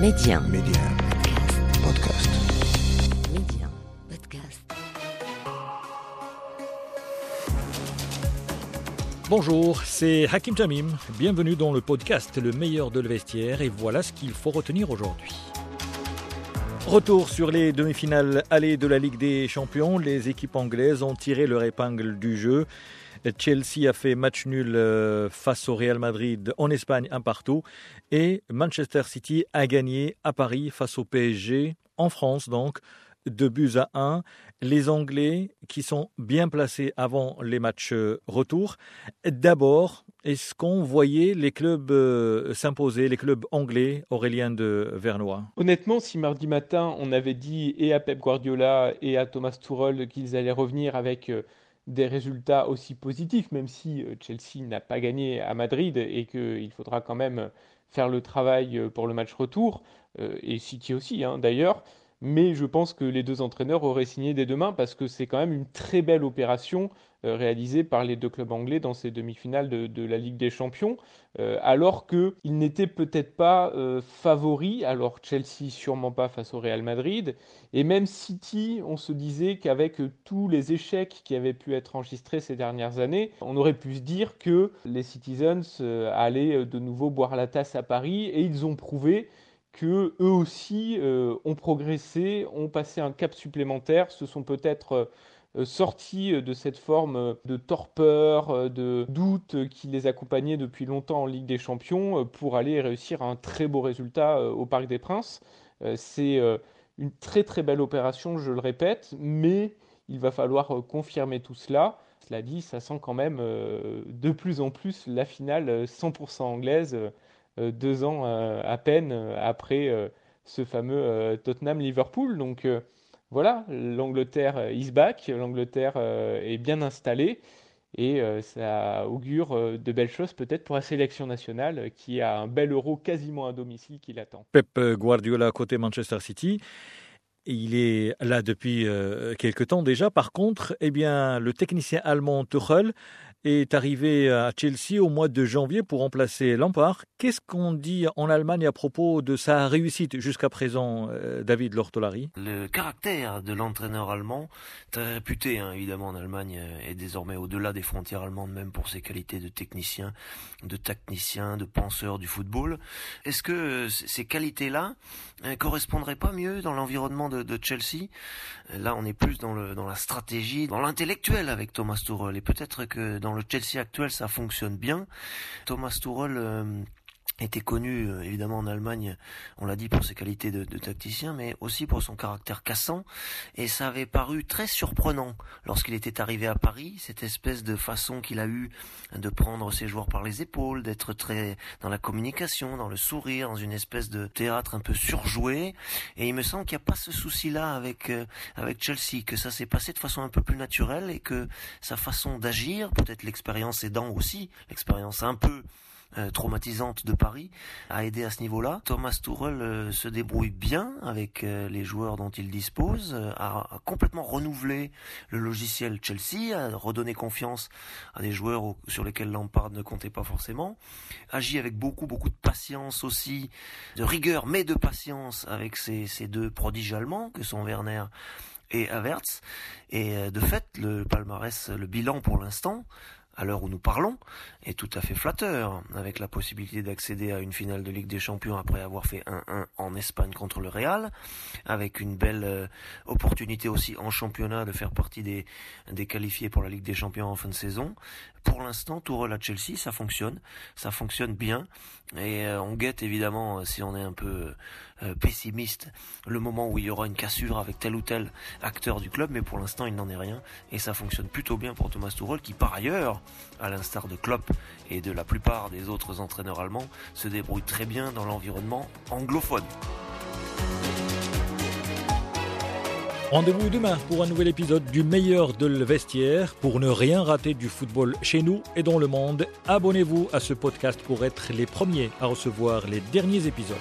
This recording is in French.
Média. Média. Podcast. Média. Podcast. Bonjour, c'est Hakim Tamim. Bienvenue dans le podcast Le meilleur de le vestiaire et voilà ce qu'il faut retenir aujourd'hui. Retour sur les demi-finales allées de la Ligue des Champions. Les équipes anglaises ont tiré leur épingle du jeu. Chelsea a fait match nul euh, face au Real Madrid en Espagne un partout et Manchester City a gagné à Paris face au PSG en France donc deux buts à un. Les Anglais qui sont bien placés avant les matchs euh, retour. D'abord, est-ce qu'on voyait les clubs euh, s'imposer, les clubs anglais, Aurélien de Vernois? Honnêtement, si mardi matin on avait dit et à Pep Guardiola et à Thomas Tuchel qu'ils allaient revenir avec des résultats aussi positifs, même si euh, Chelsea n'a pas gagné à Madrid et qu'il faudra quand même faire le travail euh, pour le match retour, euh, et City aussi hein, d'ailleurs. Mais je pense que les deux entraîneurs auraient signé dès demain parce que c'est quand même une très belle opération euh, réalisé par les deux clubs anglais dans ces demi-finales de, la Ligue des Champions, euh, alors qu'ils n'étaient peut-être pas euh, favoris, alors Chelsea sûrement pas face au Real Madrid, et même City, on se disait qu'avec tous les échecs qui avaient pu être enregistrés ces dernières années, on aurait pu se dire que les Citizens allaient de nouveau boire la tasse à Paris, et ils ont prouvé que eux aussi ont progressé, ont passé un cap supplémentaire, se sont peut-être euh, sortis euh, de cette forme euh, de torpeur, de doute qui les accompagnait depuis longtemps en Ligue des Champions pour aller réussir un très beau résultat au Parc des Princes. C'est une très très belle opération, je le répète, mais il va falloir confirmer tout cela. Cela dit, ça sent quand même de plus en plus la finale 100% anglaise, deux ans à peine après ce fameux Tottenham-Liverpool. Donc voilà, l'Angleterre euh, is back, l'Angleterre euh, est bien installée et euh, ça augure de belles choses peut-être pour la sélection nationale qui a un bel euro quasiment à domicile qui l'attend. Pep Guardiola côté Manchester City. Il est là depuis quelques temps déjà. Par contre, eh bien, le technicien allemand Tuchel est arrivé à Chelsea au mois de janvier pour remplacer Lampard. Qu'est-ce qu'on dit en Allemagne à propos de sa réussite jusqu'à présent, euh, David Lortolari? Le caractère de l'entraîneur allemand, très réputé hein, évidemment en Allemagne, euh, est désormais au-delà des frontières allemandes, même pour ses qualités de technicien, de tacticien, de penseur du football. Est-ce que euh, ces qualités-là ne correspondraient pas mieux dans l'environnement de, de, Chelsea? Là, on est plus dans, le, dans la stratégie, dans l'intellectuel avec Thomas Tuchel, et peut-être que dans le Chelsea actuel, ça fonctionne bien. Thomas Tuchel euh, était connu euh, évidemment en Allemagne, on l'a dit pour ses qualités de, tacticien, mais aussi pour son caractère cassant. Et ça avait paru très surprenant lorsqu'il était arrivé à Paris, cette espèce de façon qu'il a eu de prendre ses joueurs par les épaules, d'être très dans la communication, dans le sourire, dans une espèce de théâtre un peu surjoué. Et il me semble qu'il n'y a pas ce souci-là avec euh, avec Chelsea, que ça s'est passé de façon un peu plus naturelle et que sa façon d'agir, peut-être l'expérience aidant aussi, l'expérience un peu traumatisante de Paris a aidé à ce niveau-là. Thomas Tuchel euh, se débrouille bien avec euh, les joueurs dont il dispose, a, complètement renouvelé le logiciel Chelsea, a redonné confiance à des joueurs sur lesquels Lampard ne comptait pas forcément, agit avec beaucoup beaucoup de patience aussi, de rigueur mais de patience avec ces, ces deux prodiges allemands que sont Werner et Havertz. Et de fait, le palmarès, le bilan pour l'instant, à l'heure où nous parlons, est tout à fait flatteur, avec la possibilité d'accéder à une finale de Ligue des Champions après avoir fait 1-1 en Espagne contre le Real, avec une belle euh, opportunité aussi en championnat de faire partie des, des qualifiés pour la Ligue des Champions en fin de saison. Pour l'instant, Tourelle à Chelsea, ça fonctionne, ça fonctionne bien, et euh, on guette évidemment, si on est un peu euh, pessimiste, le moment où il y aura une cassure avec tel ou tel acteur du club, mais pour l'instant il n'en est rien, et ça fonctionne plutôt bien pour Thomas Tuchel, qui par ailleurs à l'instar de Klopp et de la plupart des autres entraîneurs allemands, se débrouille très bien dans l'environnement anglophone. Rendez-vous demain pour un nouvel épisode du meilleur de le vestiaire. Pour ne rien rater du football chez nous et dans le monde, abonnez-vous à ce podcast pour être les premiers à recevoir les derniers épisodes.